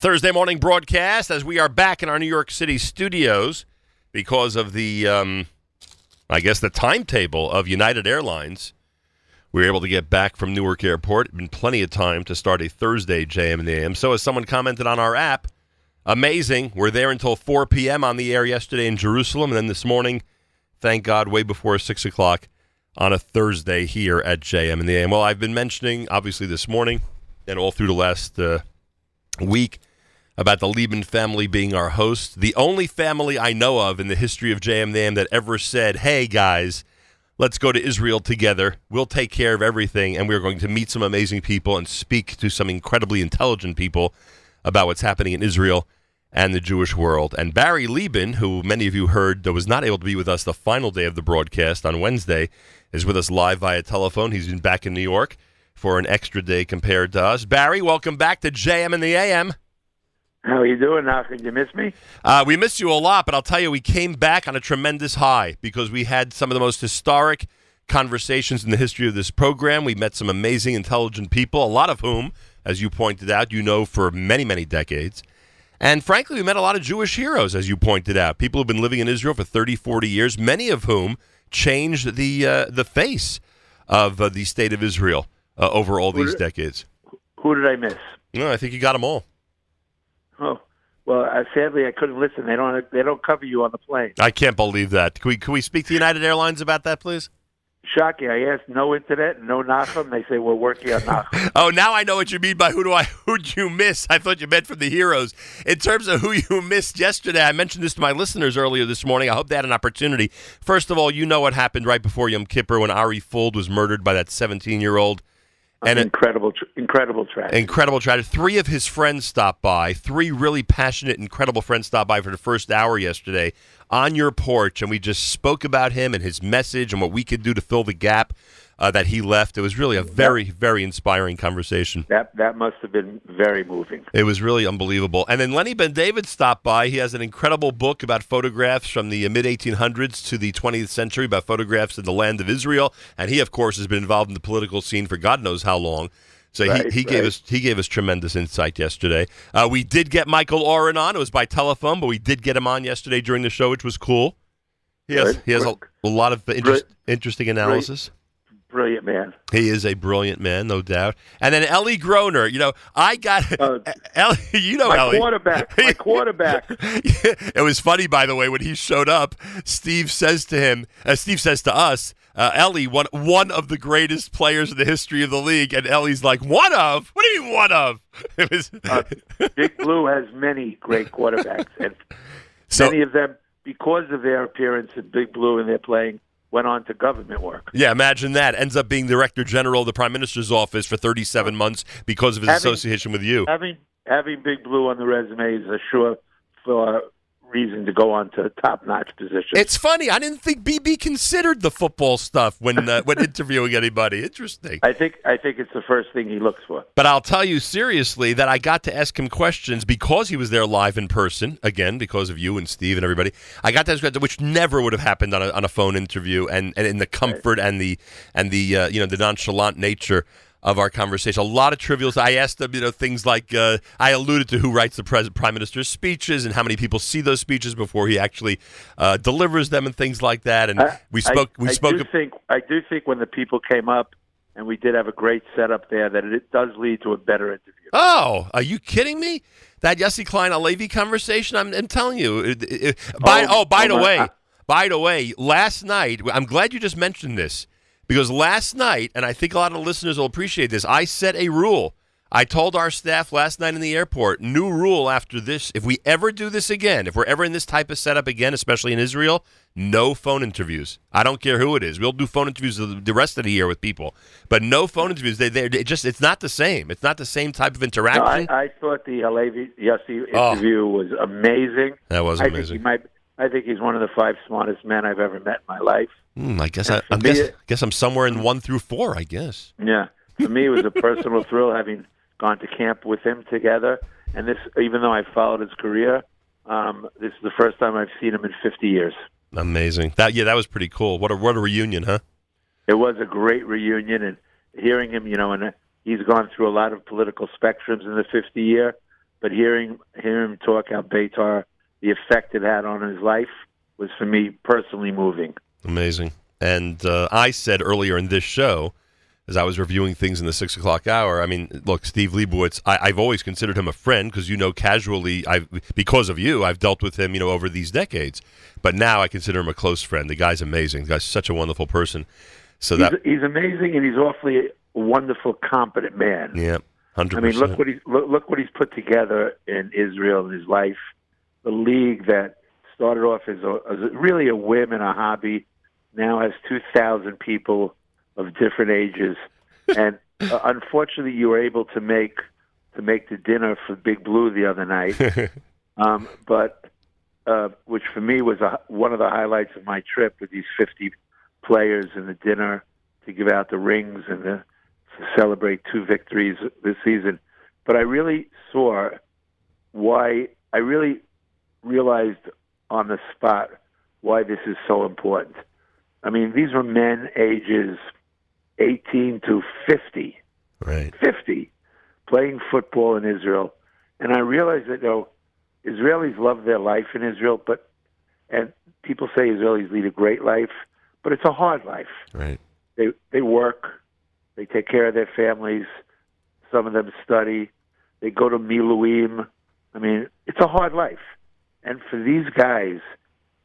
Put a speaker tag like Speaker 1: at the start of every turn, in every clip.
Speaker 1: Thursday morning broadcast as we are back in our New York City studios because of the, um, I guess, the timetable of United Airlines. We were able to get back from Newark Airport. Been plenty of time to start a Thursday JM in the AM. So, as someone commented on our app, amazing. We're there until 4 p.m. on the air yesterday in Jerusalem, and then this morning, thank God, way before 6 o'clock on a Thursday here at JM in the AM. Well, I've been mentioning, obviously, this morning and all through the last uh, week about the Liebman family being our host. The only family I know of in the history of JM in the AM that ever said, hey, guys, let's go to Israel together. We'll take care of everything, and we're going to meet some amazing people and speak to some incredibly intelligent people about what's happening in Israel and the Jewish world. And Barry Liebman, who many of you heard that was not able to be with us the final day of the broadcast on Wednesday, is with us live via telephone. He's been back in New York for an extra day compared to us. Barry, welcome back to JM and the AM.
Speaker 2: How are you doing, Nachum? You miss me?
Speaker 1: Uh, we missed you a lot, but I'll tell you, we came back on a tremendous high because we had some of the most historic conversations in the history of this program. We met some amazing, intelligent people, a lot of whom, as you pointed out, you know for many, many decades. And frankly, we met a lot of Jewish heroes, as you pointed out, people who've been living in Israel for 30, 40 years, many of whom changed the, uh, the face of uh, the state of Israel uh, over all these
Speaker 2: did,
Speaker 1: decades.
Speaker 2: Who did I miss?
Speaker 1: No, I think you got them all.
Speaker 2: Oh, well, uh, sadly, I couldn't listen. They don't. They don't cover you on the plane.
Speaker 1: I can't believe that. Can we can we speak to United Airlines about that, please?
Speaker 2: Shocking. I asked no internet, no Nachum. They say we're working on Nachum.
Speaker 1: oh, now I know what you mean by who do I who'd you miss? I thought you meant from the heroes. In terms of who you missed yesterday, I mentioned this to my listeners earlier this morning. I hope they had an opportunity. First of all, you know what happened right before Yom Kippur when Ari Fuld was murdered by that 17 year old
Speaker 2: and incredible, tr- incredible tragedy.
Speaker 1: Incredible tragedy. Three of his friends stopped by. Three really passionate, incredible friends stopped by for the first hour yesterday on your porch, and we just spoke about him and his message and what we could do to fill the gap uh, that he left. It was really a very, very inspiring conversation.
Speaker 2: That that must have been very moving.
Speaker 1: It was really unbelievable. And then Lenny Ben David stopped by. He has an incredible book about photographs from the mid 1800s to the 20th century about photographs in the land of Israel. And he, of course, has been involved in the political scene for God knows how long. So
Speaker 2: right,
Speaker 1: he, he
Speaker 2: right.
Speaker 1: gave us he gave us tremendous insight yesterday. Uh, we did get Michael Oren on. It was by telephone, but we did get him on yesterday during the show, which was cool. He has, he has a, a lot of interest, interesting analysis
Speaker 2: brilliant man.
Speaker 1: He is a brilliant man, no doubt. And then Eli Groner, you know, I got uh, Eli. You know,
Speaker 2: my
Speaker 1: Eli.
Speaker 2: quarterback. My quarterback.
Speaker 1: it was funny, by the way, when he showed up. Steve says to him, uh, Steve says to us, uh, Eli, one one of the greatest players in the history of the league, and Eli's like, one of? What do you mean one of?
Speaker 2: It was uh, Big Blue has many great quarterbacks, and so, many of them, because of their appearance in Big Blue and their playing went on to government work.
Speaker 1: Yeah, imagine that. Ends up being director general of the prime minister's office for 37 months because of his having, association with you.
Speaker 2: Having having Big Blue on the resume is a sure for reason to go on to top notch position.
Speaker 1: It's funny. I didn't think BB considered the football stuff when uh, when interviewing anybody. Interesting.
Speaker 2: I think I think it's the first thing he looks for.
Speaker 1: But I'll tell you seriously that I got to ask him questions because he was there live in person again because of you and Steve and everybody. I got to ask questions which never would have happened on a, on a phone interview and, and in the comfort right. and the and the uh, you know the nonchalant nature of our conversation. A lot of trivials. I asked them, you know, things like uh, I alluded to who writes the pres- prime minister's speeches and how many people see those speeches before he actually uh, delivers them and things like that. And
Speaker 2: I,
Speaker 1: we spoke.
Speaker 2: I,
Speaker 1: we
Speaker 2: I
Speaker 1: spoke.
Speaker 2: Do think, I do think when the people came up and we did have a great setup there, that it does lead to a better interview.
Speaker 1: Oh, are you kidding me? That Yossi Klein Halevi conversation. I'm, I'm telling you. It, it, by, oh, oh, by oh the my, way, by the way, last night. I'm glad you just mentioned this because last night, and I think a lot of listeners will appreciate this, I set a rule. I told our staff last night in the airport, new rule after this, if we ever do this again, if we're ever in this type of setup again, especially in Israel, no phone interviews. I don't care who it is. We'll do phone interviews the rest of the year with people, but no phone interviews. They, they just it's not the same. It's not the same type of interaction.
Speaker 2: No, I, I, thought the Halevi Yossi oh. interview oh, was amazing.
Speaker 1: That was amazing. I think,
Speaker 2: he might, I think he's one of the five smartest men I've ever met in my life.
Speaker 1: Mm, I guess I, I guess, it, guess I'm somewhere in one through four. I guess.
Speaker 2: Yeah, for me, it was a personal thrill having gone to camp with him together. And this, even though I followed his career, um, this is the first time I've seen him in 50 years.
Speaker 1: Amazing. That yeah, that was pretty cool. What a what a reunion, huh?
Speaker 2: It was a great reunion, and hearing him, you know, and he's gone through a lot of political spectrums in the 50 year. but hearing hearing him talk how Beitar, the effect it had on his life, was for me personally moving.
Speaker 1: Amazing. And uh, I said earlier in this show, as I was reviewing things in the six o'clock hour, I mean, look, Steve Leibowitz, I, have always considered him a friend because you know, casually, I because of you, I've dealt with him, you know, over these decades. But now I consider him a close friend. The guy's amazing. The guy's such a wonderful person. So
Speaker 2: he's,
Speaker 1: that
Speaker 2: he's amazing, and he's awfully wonderful, competent man.
Speaker 1: Yeah, hundred.
Speaker 2: I mean, look what he's look, look what he's put together in Israel in his life. The league that started off as, a, as really a whim and a hobby now has two thousand people of different ages, and uh, unfortunately, you were able to make to make the dinner for Big Blue the other night. um, but uh, which for me was a, one of the highlights of my trip with these 50 players and the dinner to give out the rings and the, to celebrate two victories this season. But I really saw why I really realized on the spot why this is so important. I mean, these were men ages 18 to 50.
Speaker 1: Right.
Speaker 2: 50 playing football in Israel. And I realized that, you know, Israelis love their life in Israel, but, and people say Israelis lead a great life, but it's a hard life.
Speaker 1: Right.
Speaker 2: They, they work, they take care of their families, some of them study, they go to Miluim. I mean, it's a hard life. And for these guys,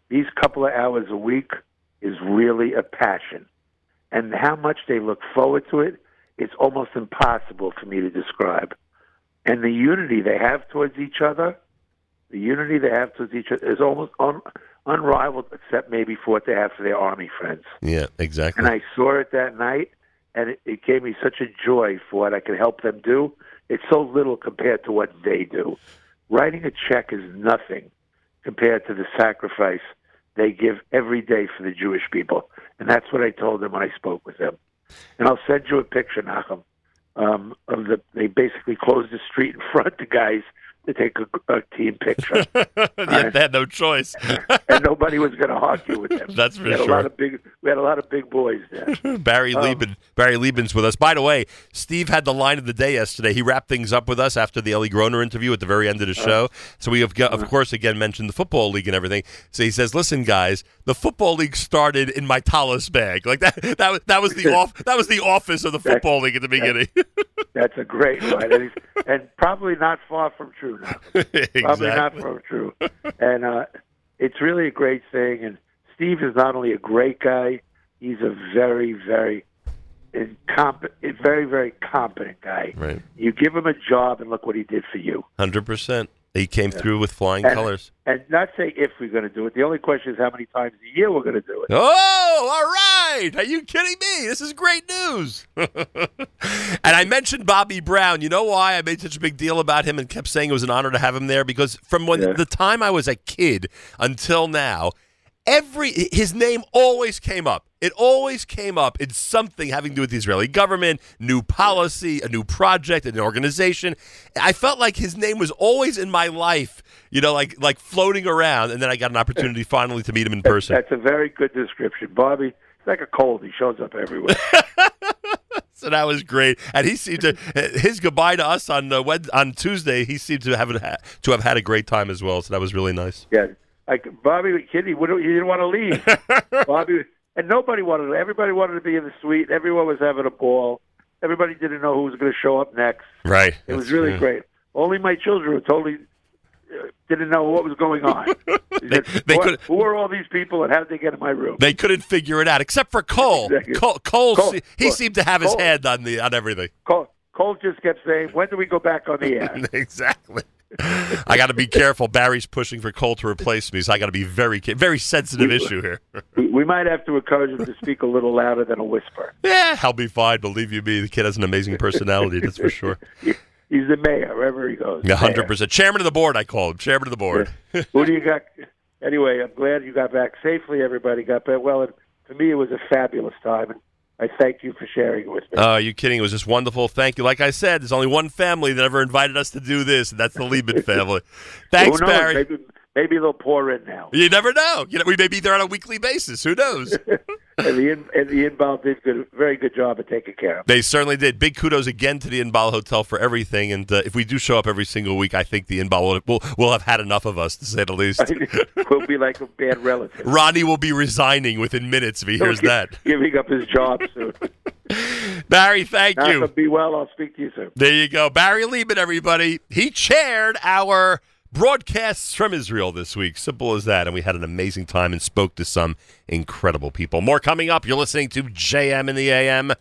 Speaker 2: these couple of hours a week is really a passion. And how much they look forward to it, it's almost impossible for me to describe. And the unity they have towards each other, the unity they have towards each other is almost un- unrivaled, except maybe for what they have for their army friends.
Speaker 1: Yeah, exactly.
Speaker 2: And I saw it that night, and it, it gave me such a joy for what I could help them do. It's so little compared to what they do. Writing a check is nothing compared to the sacrifice they give every day for the Jewish people. And that's what I told them when I spoke with them. And I'll send you a picture, Nachum, um, of the. They basically closed the street in front of guys to take a, a team picture.
Speaker 1: yeah, they had no choice,
Speaker 2: and nobody was going to argue with them.
Speaker 1: That's for
Speaker 2: we had
Speaker 1: sure.
Speaker 2: A lot of big, we had a lot of big boys there.
Speaker 1: Barry um, Liebman, Barry Liebman's with us. By the way, Steve had the line of the day yesterday. He wrapped things up with us after the Eli Groner interview at the very end of the uh, show. So we have, got, of uh, course, again mentioned the football league and everything. So he says, "Listen, guys, the football league started in my tallis bag. Like that. That was that was the off. That was the office of the football league at the beginning."
Speaker 2: That's a great line, and, and probably not far from true. Now.
Speaker 1: exactly.
Speaker 2: Probably not from true. And uh, it's really a great thing. And Steve is not only a great guy; he's a very, very incompetent, very, very competent guy.
Speaker 1: Right.
Speaker 2: You give him a job, and look what he did for you.
Speaker 1: Hundred percent. He came yeah. through with flying
Speaker 2: and,
Speaker 1: colors.
Speaker 2: And not say if we're going to do it. The only question is how many times a year we're going to do it.
Speaker 1: Oh, all right. Are you kidding me? This is great news. and I mentioned Bobby Brown. You know why I made such a big deal about him and kept saying it was an honor to have him there? Because from when yeah. the time I was a kid until now, every his name always came up. It always came up in something having to do with the Israeli government, new policy, a new project, an organization. I felt like his name was always in my life, you know, like like floating around. And then I got an opportunity finally to meet him in person.
Speaker 2: That's a very good description, Bobby. It's like a cold. He shows up everywhere.
Speaker 1: so that was great, and he seemed to his goodbye to us on uh, on Tuesday. He seemed to have to have had a great time as well. So that was really nice.
Speaker 2: Yeah, like Bobby, kid, he, he didn't want to leave. Bobby, and nobody wanted. To, everybody wanted to be in the suite. Everyone was having a ball. Everybody didn't know who was going to show up next.
Speaker 1: Right.
Speaker 2: It was really great. Only my children were totally uh, didn't know what was going on.
Speaker 1: they, they
Speaker 2: could, who are all these people and how did they get in my room?
Speaker 1: They couldn't figure it out, except for Cole.
Speaker 2: Exactly.
Speaker 1: Cole, Cole,
Speaker 2: Cole,
Speaker 1: he
Speaker 2: Cole,
Speaker 1: seemed to have his
Speaker 2: Cole,
Speaker 1: hand on the on everything.
Speaker 2: Cole, Cole just kept saying, "When do we go back on the air?"
Speaker 1: exactly. I got to be careful. Barry's pushing for Cole to replace me, so I got to be very, very sensitive
Speaker 2: we,
Speaker 1: issue here.
Speaker 2: we might have to encourage him to speak a little louder than a whisper.
Speaker 1: Yeah, I'll be fine. Believe you me, the kid has an amazing personality. That's for sure.
Speaker 2: He's the mayor wherever he goes.
Speaker 1: hundred percent. Chairman of the board, I call him. Chairman of the board.
Speaker 2: Who do you got? Anyway, I'm glad you got back safely. Everybody got back well. And for me, it was a fabulous time. And I thank you for sharing with me.
Speaker 1: Oh, uh, are you kidding? It was just wonderful. Thank you. Like I said, there's only one family that ever invited us to do this, and that's the Liebman family. Thanks, Barry.
Speaker 2: Maybe, maybe they'll pour in now.
Speaker 1: You never know. You know, we may be there on a weekly basis. Who knows?
Speaker 2: and the in, and the Inbal did good, very good job of taking care of.
Speaker 1: They certainly did. Big kudos again to the Inbal Hotel for everything. And uh, if we do show up every single week, I think the Inbal will, will will have had enough of us, to say the least.
Speaker 2: we'll be like a bad relative.
Speaker 1: Ronnie will be resigning within minutes if he hears
Speaker 2: He'll
Speaker 1: that.
Speaker 2: Giving up his job soon.
Speaker 1: Barry, thank you.
Speaker 2: Be well. I'll speak to you soon.
Speaker 1: There you go. Barry Lehman, everybody. He chaired our broadcasts from Israel this week. Simple as that. And we had an amazing time and spoke to some incredible people. More coming up. You're listening to JM in the AM.